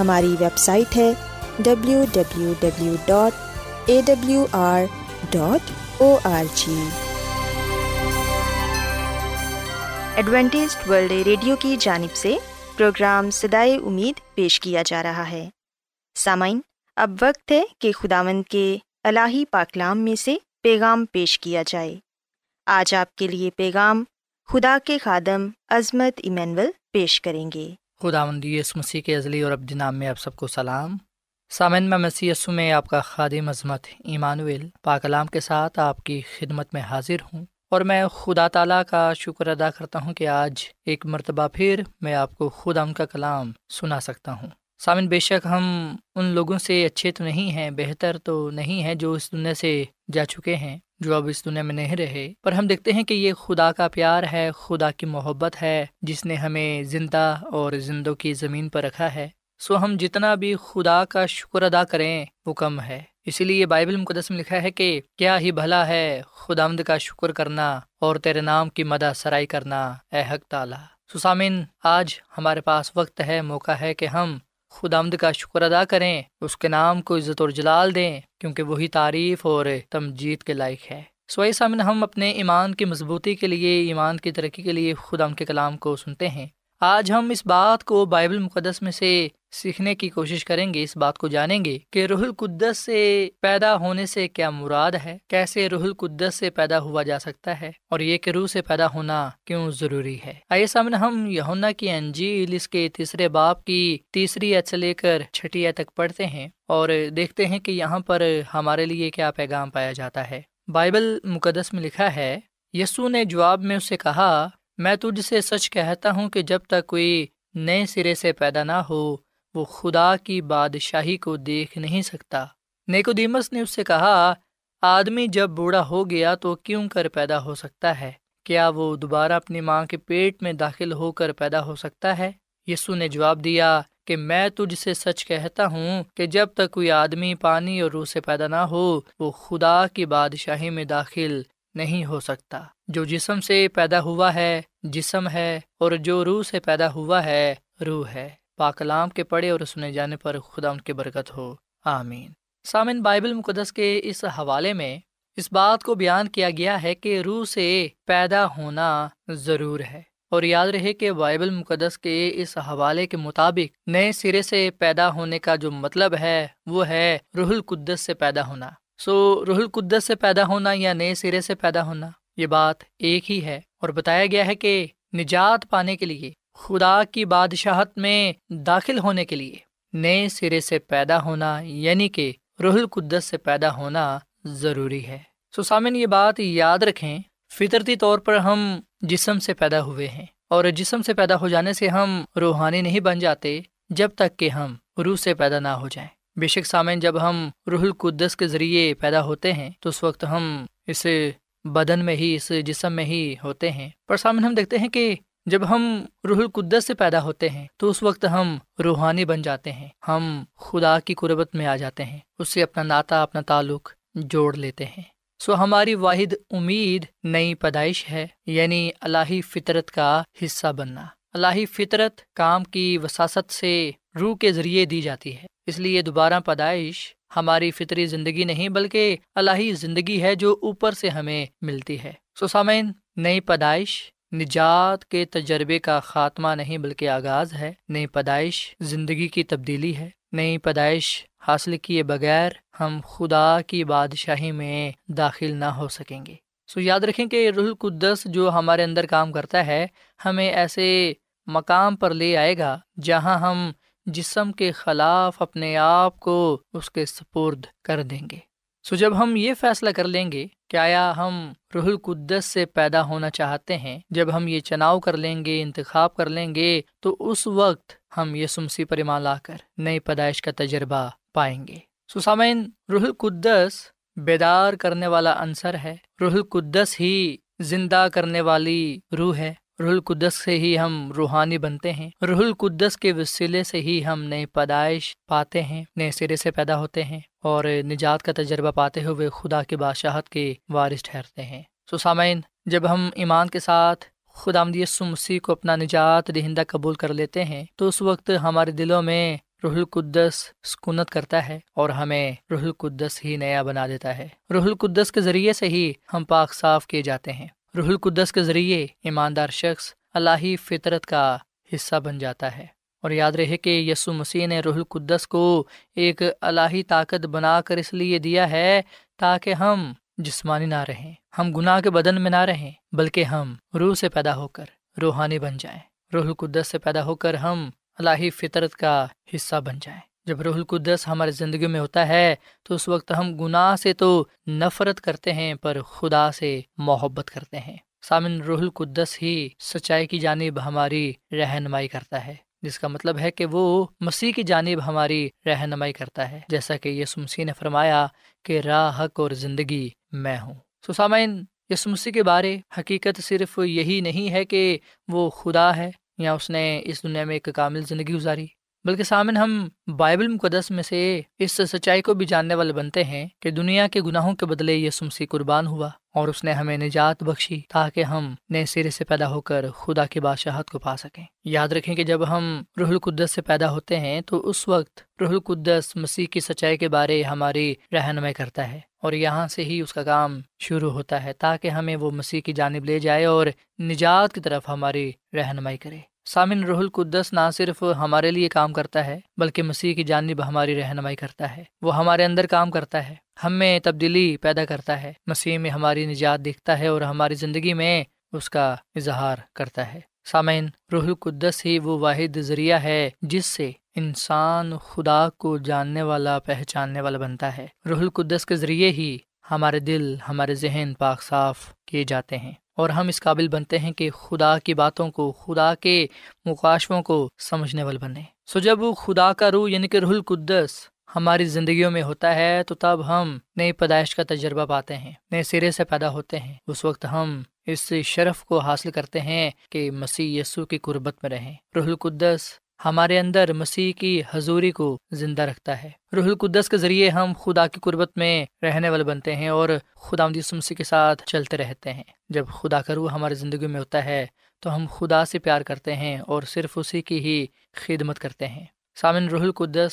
ہماری website ہے W W W dot A W R dot O R G Adventist World Radio کی جانب سے programme سدائے امید پیش کیا جا رہا ہے۔ سامعین، اب وقت ہے کہ خداوند کے الہی پاکلام میں سے پیغام پیش کیا جائے۔ آج آپ کے لیے پیغام خدا کے خادم عظمت ایمینول پیش کریں گے۔ خدا مندیس مسیح کے ازلی اور ابدی نام میں آپ سب کو سلام۔ سامن میں مسی میں آپ کا خادم عظمت ایمانویل پاکلام کے ساتھ آپ کی خدمت میں حاضر ہوں اور میں خدا تعالیٰ کا شکر ادا کرتا ہوں کہ آج ایک مرتبہ پھر میں آپ کو خدا ان کا کلام سنا سکتا ہوں۔ سامن بے شک ہم ان لوگوں سے اچھے تو نہیں ہیں، بہتر تو نہیں ہیں جو اس دنیا سے جا چکے ہیں۔ جو اب اس دنیا میں نہیں رہے۔ پر ہم دیکھتے ہیں کہ یہ خدا کا پیار ہے، خدا کی محبت ہے، جس نے ہمیں زندہ اور زندوں کی زمین پر رکھا ہے۔ سو ہم جتنا بھی خدا کا شکر ادا کریں، وہ کم ہے۔ اسی لیے بائبل مقدس میں لکھا ہے کہ کیا ہی بھلا ہے خدا آمد کا شکر کرنا اور تیرے نام کی مدہ سرائی کرنا، اے حق تعالیٰ۔ سسامن آج ہمارے پاس وقت ہے، موقع ہے کہ ہم خدا آمد کا شکر ادا کریں، اس کے نام کو عزت اور جلال دیں، کیونکہ وہی تعریف اور تمجید کے لائق ہے۔ سوئی سامن ہم اپنے ایمان کی مضبوطی کے لیے، ایمان کی ترقی کے لیے خدا ان کے کلام کو سنتے ہیں۔ آج ہم اس بات کو بائبل مقدس میں سے سیکھنے کی کوشش کریں گے، اس بات کو جانیں گے کہ روح القدس سے پیدا ہونے سے کیا مراد ہے؟ کیسے روح القدس سے پیدا ہوا جا سکتا ہے؟ اور یہ کہ روح سے پیدا ہونا کیوں ضروری ہے؟ آئیے سامنے ہم یونا کی انجیل، اس کے تیسرے باپ کی تیسری عید سے لے کر چھٹی عید تک پڑھتے ہیں اور دیکھتے ہیں کہ یہاں پر ہمارے لیے کیا پیغام پایا جاتا ہے۔ بائبل مقدس میں لکھا ہے، یسو نے جواب میں اسے کہا میں تجھ سے سچ کہتا ہوں کہ جب تک کوئی نئے سرے سے پیدا نہ ہو، وہ خدا کی بادشاہی کو دیکھ نہیں سکتا۔ نیکو دیمس نے اس سے کہا، آدمی جب بوڑھا ہو گیا تو کیوں کر پیدا ہو سکتا ہے؟ کیا وہ دوبارہ اپنی ماں کے پیٹ میں داخل ہو کر پیدا ہو سکتا ہے؟ یسو نے جواب دیا کہ میں تجھ سے سچ کہتا ہوں کہ جب تک کوئی آدمی پانی اور روح سے پیدا نہ ہو، وہ خدا کی بادشاہی میں داخل نہیں ہو سکتا۔ جو جسم سے پیدا ہوا ہے، جسم ہے، اور جو روح سے پیدا ہوا ہے، روح ہے۔ پاکلام کے پڑھے اور سنے جانے پر خدا ان کی برکت ہو۔ آمین۔ سامن بائبل مقدس کے اس حوالے میں اس بات کو بیان کیا گیا ہے کہ روح سے پیدا ہونا ضرور ہے۔ اور یاد رہے کہ بائبل مقدس کے اس حوالے کے مطابق نئے سرے سے پیدا ہونے کا جو مطلب ہے، وہ ہے روح القدس سے پیدا ہونا۔ سو روح القدس سے پیدا ہونا یا نئے سرے سے پیدا ہونا، یہ بات ایک ہی ہے۔ اور بتایا گیا ہے کہ نجات پانے کے لیے، خدا کی بادشاہت میں داخل ہونے کے لیے نئے سرے سے پیدا ہونا یعنی کہ روح القدس سے پیدا ہونا ضروری ہے۔ سو سامن یہ بات یاد رکھیں، فطرتی طور پر ہم جسم سے پیدا ہوئے ہیں۔ اور جسم سے پیدا ہو جانے سے ہم روحانی نہیں بن جاتے، جب تک کہ ہم روح سے پیدا نہ ہو جائیں۔ بے شک سامن جب ہم روح القدس کے ذریعے پیدا ہوتے ہیں، تو اس وقت ہم اس بدن میں ہی، اس جسم میں ہی ہوتے ہیں۔ پر سامن ہم دیکھتے ہیں کہ جب ہم روح القدس سے پیدا ہوتے ہیں، تو اس وقت ہم روحانی بن جاتے ہیں۔ ہم خدا کی قربت میں آ جاتے ہیں، اس سے اپنا ناطا اپنا تعلق جوڑ لیتے ہیں۔ سو ہماری واحد امید نئی پیدائش ہے یعنی اللہی فطرت کا حصہ بننا۔ اللہی فطرت کام کی وساست سے روح کے ذریعے دی جاتی ہے۔ اس لیے دوبارہ پیدائش ہماری فطری زندگی نہیں بلکہ اللہی زندگی ہے جو اوپر سے ہمیں ملتی ہے۔ سو سامعین، نئی پیدائش نجات کے تجربے کا خاتمہ نہیں بلکہ آغاز ہے۔ نئی پیدائش زندگی کی تبدیلی ہے۔ نئی پیدائش حاصل کیے بغیر ہم خدا کی بادشاہی میں داخل نہ ہو سکیں گے۔ سو یاد رکھیں کہ رح القدس جو ہمارے اندر کام کرتا ہے، ہمیں ایسے مقام پر لے آئے گا جہاں ہم جسم کے خلاف اپنے آپ کو اس کے سپرد کر دیں گے۔ سو جب ہم یہ فیصلہ کر لیں گے کہ آیا ہم رح القدس سے پیدا ہونا چاہتے ہیں، جب ہم یہ چناؤ کر لیں گے، انتخاب کر لیں گے، تو اس وقت ہم یہ سمسی پر ایمان لا کر نئی پیدائش کا تجربہ پائیں گے۔ سسامین رح القدس بیدار کرنے والا عنصر ہے۔ رح القدس ہی زندہ کرنے والی روح ہے۔ رح القدس سے ہی ہم روحانی بنتے ہیں۔ رح القدس کے وسیلے سے ہی ہم نئی پیدائش پاتے ہیں، نئے سرے سے پیدا ہوتے ہیں اور نجات کا تجربہ پاتے ہوئے خدا کے بادشاہت کے وارث ٹھہرتے ہیں۔ سو سامعین، جب ہم ایمان کے ساتھ خدا یسو مسیح کو اپنا نجات دہندہ قبول کر لیتے ہیں، تو اس وقت ہمارے دلوں میں رح القدس سکونت کرتا ہے اور ہمیں رح القدس ہی نیا بنا دیتا ہے۔ رح القدس کے ذریعے سے ہی ہم پاک صاف کیے جاتے ہیں۔ رح القدس کے ذریعے ایماندار شخص اللہی فطرت کا حصہ بن جاتا ہے۔ اور یاد رہے کہ یسو مسیح نے رح القدس کو ایک الہی طاقت بنا کر اس لیے دیا ہے تاکہ ہم جسمانی نہ رہیں، ہم گناہ کے بدن میں نہ رہیں، بلکہ ہم روح سے پیدا ہو کر روحانی بن جائیں۔ روح القدس سے پیدا ہو کر ہم الہی فطرت کا حصہ بن جائیں۔ جب روح القدس ہماری زندگی میں ہوتا ہے، تو اس وقت ہم گناہ سے تو نفرت کرتے ہیں، پر خدا سے محبت کرتے ہیں۔ سامن، روح القدس ہی سچائی کی جانب ہماری رہنمائی کرتا ہے، جس کا مطلب ہے کہ وہ مسیح کی جانب ہماری رہنمائی کرتا ہے۔ جیسا کہ یس مسیح نے فرمایا کہ راہ، حق اور زندگی میں ہوں۔ سسامین یس مسیح کے بارے حقیقت صرف یہی نہیں ہے کہ وہ خدا ہے یا اس نے اس دنیا میں ایک کامل زندگی گزاری۔ بلکہ سامن، ہم بائبل مقدس میں سے اس سچائی کو بھی جاننے والے بنتے ہیں کہ دنیا کے گناہوں کے بدلے یہ سمسی قربان ہوا اور اس نے ہمیں نجات بخشی تاکہ ہم نئے سرے سے پیدا ہو کر خدا کی بادشاہت کو پا سکیں۔ یاد رکھیں کہ جب ہم رح القدس سے پیدا ہوتے ہیں تو اس وقت رح القدس مسیح کی سچائی کے بارے ہماری رہنمائی کرتا ہے اور یہاں سے ہی اس کا کام شروع ہوتا ہے تاکہ ہمیں وہ مسیح کی جانب لے جائے اور نجات کی طرف ہماری رہنمائی کرے۔ سامن رح القدس نہ صرف ہمارے لیے کام کرتا ہے، بلکہ مسیح کی جانب ہماری رہنمائی کرتا ہے۔ وہ ہمارے اندر کام کرتا ہے، ہم میں تبدیلی پیدا کرتا ہے۔ مسیح میں ہماری نجات دکھتا ہے اور ہماری زندگی میں اس کا اظہار کرتا ہے۔ سامعین، روح القدس ہی وہ واحد ذریعہ ہے جس سے انسان خدا کو جاننے والا، پہچاننے والا بنتا ہے۔ روح القدس کے ذریعے ہی ہمارے دل، ہمارے ذہن پاک صاف کیے جاتے ہیں۔ اور ہم اس قابل بنتے ہیں کہ خدا کی باتوں کو، خدا کے مقاشوں کو سمجھنے والے بنے سو جب خدا کا روح یعنی کہ رح القدس ہماری زندگیوں میں ہوتا ہے، تو تب ہم نئی پیدائش کا تجربہ پاتے ہیں، نئے سرے سے پیدا ہوتے ہیں۔ اس وقت ہم اس شرف کو حاصل کرتے ہیں کہ مسیح یسو کی قربت میں رہیں۔ رح القدس ہمارے اندر مسیح کی حضوری کو زندہ رکھتا ہے۔ روح القدس کے ذریعے ہم خدا کی قربت میں رہنے والے بنتے ہیں اور خدا مسیح کے ساتھ چلتے رہتے ہیں۔ جب خدا کا روح ہماری زندگی میں ہوتا ہے، تو ہم خدا سے پیار کرتے ہیں اور صرف اسی کی ہی خدمت کرتے ہیں۔ سامن روح القدس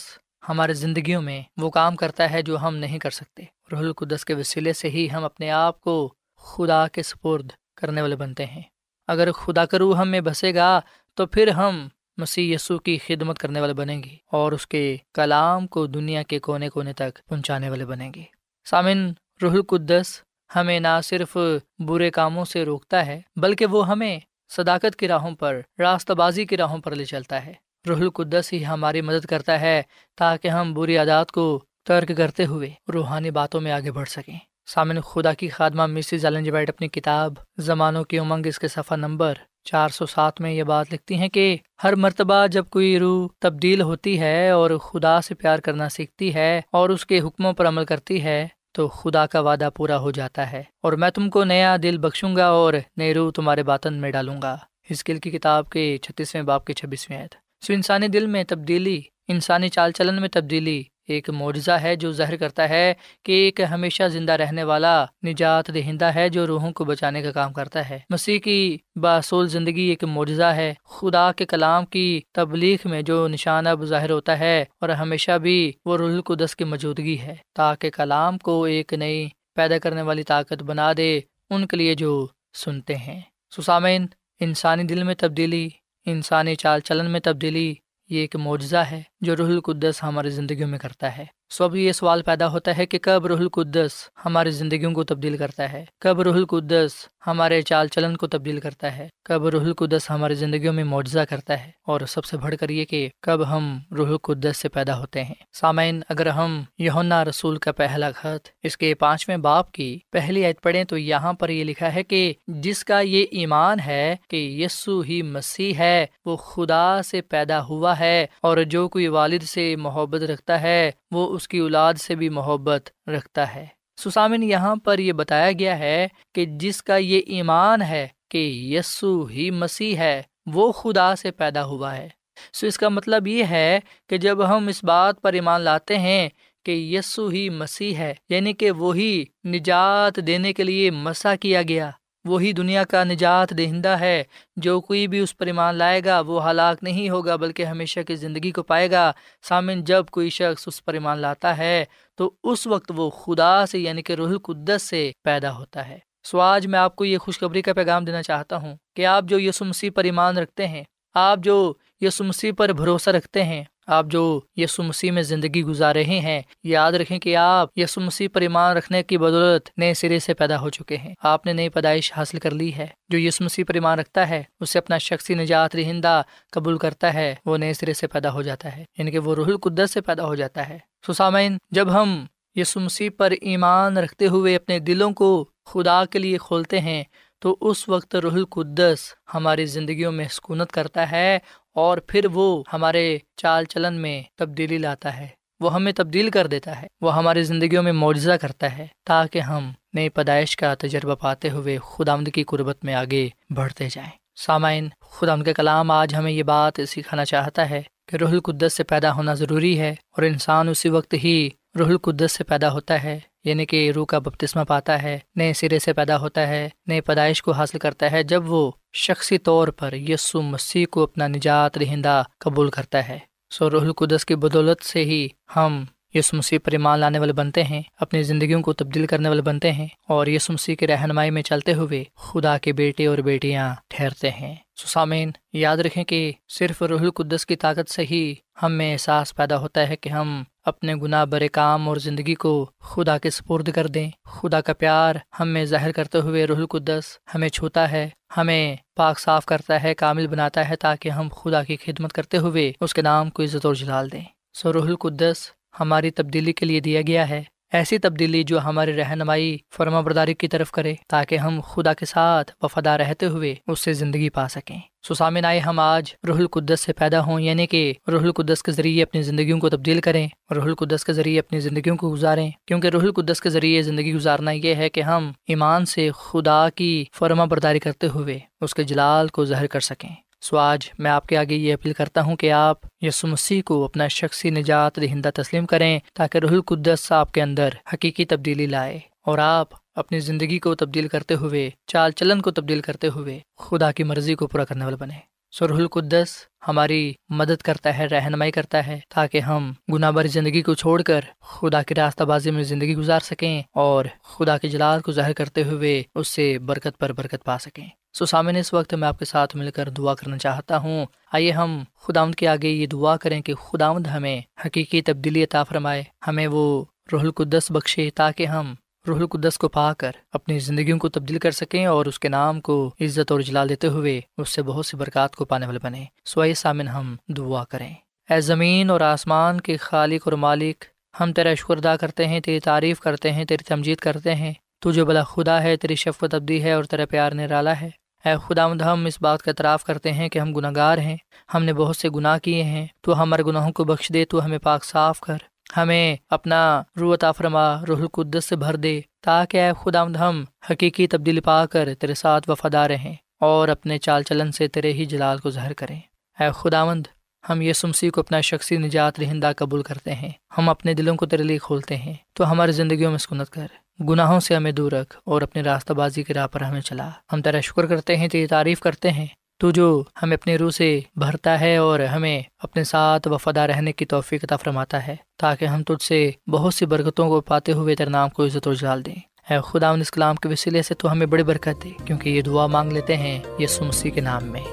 ہمارے زندگیوں میں وہ کام کرتا ہے جو ہم نہیں کر سکتے۔ روح القدس کے وسیلے سے ہی ہم اپنے آپ کو خدا کے سپرد کرنے والے بنتے ہیں۔ اگر خدا کا روح ہم میں بسے گا، تو پھر ہم مسیح یسو کی خدمت کرنے والے بنیں گے اور اس کے کلام کو دنیا کے کونے کونے تک پہنچانے والے بنیں گے سامن روح القدس ہمیں نہ صرف برے کاموں سے روکتا ہے، بلکہ وہ ہمیں صداقت کی راہوں پر، راستہ بازی کی راہوں پر لے چلتا ہے۔ روح القدس ہی ہماری مدد کرتا ہے تاکہ ہم بری عادات کو ترک کرتے ہوئے روحانی باتوں میں آگے بڑھ سکیں۔ سامن خدا کی خادمہ مسز ایلن وائٹ اپنی کتاب زمانوں کی امنگ، اس کے صفحہ نمبر چار سو سات میں یہ بات لکھتی ہیں کہ ہر مرتبہ جب کوئی روح تبدیل ہوتی ہے اور خدا سے پیار کرنا سیکھتی ہے اور اس کے حکموں پر عمل کرتی ہے، تو خدا کا وعدہ پورا ہو جاتا ہے۔ اور میں تم کو نیا دل بخشوں گا اور نئی روح تمہارے باطن میں ڈالوں گا۔ ہسکل کی کتاب کے چھتیسویں باپ کے چھبیسویں عید سو انسانی دل میں تبدیلی، انسانی چال چلن میں تبدیلی ایک معجزہ ہے جو ظاہر کرتا ہے کہ ایک ہمیشہ زندہ رہنے والا نجات دہندہ ہے جو روحوں کو بچانے کا کام کرتا ہے۔ مسیح کی باصول زندگی ایک معجزہ ہے۔ خدا کے کلام کی تبلیغ میں جو نشان اب ظاہر ہوتا ہے اور ہمیشہ بھی وہ روح القدس کی موجودگی ہے۔ تاکہ کلام کو ایک نئی پیدا کرنے والی طاقت بنا دے ان کے لیے جو سنتے ہیں۔ سسامین، انسانی دل میں تبدیلی، انسانی چال چلن میں تبدیلی یہ ایک معجزہ ہے۔ جو روح القدس ہماری زندگیوں میں کرتا ہے۔ سو اب یہ سوال پیدا ہوتا ہے کہ کب روح القدس ہماری زندگیوں کو تبدیل کرتا ہے؟ کب روح القدس ہمارے چال چلن کو تبدیل کرتا ہے؟ کب روح القدس ہماری زندگیوں میں معجزہ کرتا ہے؟ اور سب سے بڑھ کر یہ کہ کب ہم روح القدس سے پیدا ہوتے ہیں۔ سامعین، اگر ہم یونا رسول کا پہلا خط، اس کے پانچویں باپ کی پہلی عید پڑھیں تو یہاں پر یہ لکھا ہے کہ جس کا یہ ایمان ہے کہ یسو ہی مسیح ہے، وہ خدا سے پیدا ہوا ہے اور جو کوئی والد سے محبت رکھتا ہے، وہ اس کی اولاد سے بھی محبت رکھتا ہے۔ سسامن، یہاں پر یہ بتایا گیا ہے کہ جس کا یہ ایمان ہے کہ یسو ہی مسیح ہے، وہ خدا سے پیدا ہوا ہے۔ سو اس کا مطلب یہ ہے کہ جب ہم اس بات پر ایمان لاتے ہیں کہ یسو ہی مسیح ہے یعنی کہ وہی نجات دینے کے لیے مسا کیا گیا۔ وہی دنیا کا نجات دہندہ ہے۔ جو کوئی بھی اس پر ایمان لائے گا، وہ ہلاک نہیں ہوگا، بلکہ ہمیشہ کی زندگی کو پائے گا۔ سامن جب کوئی شخص اس پر ایمان لاتا ہے، تو اس وقت وہ خدا سے یعنی کہ روح القدس سے پیدا ہوتا ہے۔ سو آج میں آپ کو یہ خوشخبری کا پیغام دینا چاہتا ہوں کہ آپ جو یسو مسیح پر ایمان رکھتے ہیں، آپ جو یسو مسیح پر بھروسہ رکھتے ہیں آپ جو یسو مسیح میں زندگی گزار رہے ہیں، یاد رکھیں کہ آپ یسو مسیح پر ایمان رکھنے کی بدولت نئے سرے سے پیدا ہو چکے ہیں۔ آپ نے نئی پیدائش حاصل کر لی ہے۔ جو یسو مسیح پر ایمان رکھتا ہے، اسے اپنا شخصی نجات رہندہ قبول کرتا ہے، وہ نئے سرے سے پیدا ہو جاتا ہے یعنی کہ وہ روح القدس سے پیدا ہو جاتا ہے۔ سسامین جب ہم یسو مسیح پر ایمان رکھتے ہوئے اپنے دلوں کو خدا کے لیے کھولتے ہیں، تو اس وقت روح القدس ہماری زندگیوں میں سکونت کرتا ہے اور پھر وہ ہمارے چال چلن میں تبدیلی لاتا ہے۔ وہ ہمیں تبدیل کر دیتا ہے۔ وہ ہماری زندگیوں میں معجزہ کرتا ہے تاکہ ہم نئی پیدائش کا تجربہ پاتے ہوئے خدا کی قربت میں آگے بڑھتے جائیں۔ سامعین خدا کے کلام آج ہمیں یہ بات سکھانا چاہتا ہے کہ روح القدس سے پیدا ہونا ضروری ہے اور انسان اسی وقت ہی روح القدس سے پیدا ہوتا ہے۔ یعنی کہ روح کا بپتسمہ پاتا ہے، نئے سرے سے پیدا ہوتا ہے، نئے پیدائش کو حاصل کرتا ہے جب وہ شخصی طور پر یسو مسیح کو اپنا نجات رہندہ قبول کرتا ہے۔ سو روح القدس کی بدولت سے ہی ہم یس مسیح پر ایمان لانے والے بنتے ہیں، اپنی زندگیوں کو تبدیل کرنے والے بنتے ہیں اور یس مسیح کی رہنمائی میں چلتے ہوئے خدا کے بیٹے اور بیٹیاں ٹھہرتے ہیں۔ سسامین یاد رکھیں کہ صرف روح القدس کی طاقت سے ہی ہم میں احساس پیدا ہوتا ہے کہ ہم اپنے گناہ برے کام اور زندگی کو خدا کے سپرد کر دیں۔ خدا کا پیار ہم میں ظاہر کرتے ہوئے روح القدس ہمیں چھوتا ہے، ہمیں پاک صاف کرتا ہے، کامل بناتا ہے تاکہ ہم خدا کی خدمت کرتے ہوئے اس کے نام کو عزت اور جلال دیں۔ سو روح القدس ہماری تبدیلی کے لیے دیا گیا ہے۔ ایسی تبدیلی جو ہماری رہنمائی فرما برداری کی طرف کرے تاکہ ہم خدا کے ساتھ وفادار رہتے ہوئے اس سے زندگی پا سکیں۔ سسامن آئے ہم آج روح القدس سے پیدا ہوں یعنی کہ روح القدس کے ذریعے اپنی زندگیوں کو تبدیل کریں، روح القدس کے ذریعے اپنی زندگیوں کو گزاریں۔ کیونکہ روح القدس کے ذریعے زندگی گزارنا یہ ہے کہ ہم ایمان سے خدا کی فرما برداری کرتے ہوئے اس کے جلال کو ظاہر کر سکیں۔ سو آج میں آپ کے آگے یہ اپیل کرتا ہوں کہ آپ یسو مسیح کو اپنا شخصی نجات دہندہ تسلیم کریں تاکہ رح القدس آپ کے اندر حقیقی تبدیلی لائے اور آپ اپنی زندگی کو تبدیل کرتے ہوئے، چال چلن کو تبدیل کرتے ہوئے خدا کی مرضی کو پورا کرنے والے بنے سرح القدس ہماری مدد کرتا ہے، رہنمائی کرتا ہے تاکہ ہم گناہ بر زندگی کو چھوڑ کر خدا کی راستہ بازی میں زندگی گزار سکیں اور خدا کے جلال کو ظاہر کرتے ہوئے اس سے برکت پر برکت پا سکیں۔ سو سامنے اس وقت میں آپ کے ساتھ مل کر دعا کرنا چاہتا ہوں۔ آئیے ہم خداوند کے آگے یہ دعا کریں کہ خداوند ہمیں حقیقی تبدیلی عطا فرمائے، ہمیں وہ روح القدس بخشے تاکہ ہم روح القدس کو پا کر اپنی زندگیوں کو تبدیل کر سکیں اور اس کے نام کو عزت اور جلا دیتے ہوئے اس سے بہت سی برکات کو پانے والے بنے سوائے سامن ہم دعا کریں۔ اے زمین اور آسمان کے خالق اور مالک، ہم تیرا شکر ادا کرتے ہیں، تیری تعریف کرتے ہیں، تیری تمجید کرتے ہیں۔ تو جو بلا خدا ہے، تیری شفقت ابدی ہے اور تیرا پیار نرالا ہے۔ اے خدا مد ہم اس بات کا اعتراف کرتے ہیں کہ ہم گناہ گار ہیں، ہم نے بہت سے گناہ کیے ہیں، تو ہمارے گناہوں کو بخش دے، تو ہمیں پاک صاف کر، ہمیں اپنا روح فرما روح القدس سے بھر دے، تاکہ اے خدا مد ہم حقیقی تبدیلی پا کر تیرے ساتھ وفادار رہیں اور اپنے چال چلن سے تیرے ہی جلال کو ظاہر کریں۔ اے خدا مند ہم یہ سمسی کو اپنا شخصی نجات رہندہ قبول کرتے ہیں، ہم اپنے دلوں کو تیرے لیے کھولتے ہیں، تو ہماری زندگیوں میں سکونت کر۔ گناہوں سے ہمیں دور رکھ اور اپنی راستہ بازی کی راہ پر ہمیں چلا۔ ہم تیرا شکر کرتے ہیں، تیری تعریف کرتے ہیں۔ تو جو ہمیں اپنے روح سے بھرتا ہے اور ہمیں اپنے ساتھ وفادہ رہنے کی توفیق عطا فرماتا ہے، تاکہ ہم تجھ سے بہت سی برکتوں کو پاتے ہوئے تیرے نام کو عزت و جال دیں۔ اے خدا اس کلام کے وسیلے سے تو ہمیں بڑی برکت دے کیونکہ یہ دعا مانگ لیتے ہیں یہ سمسی کے نام میں۔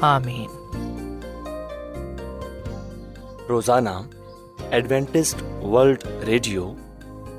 آمین۔ روزانہ ایڈوینٹسٹ ورلڈ ریڈیو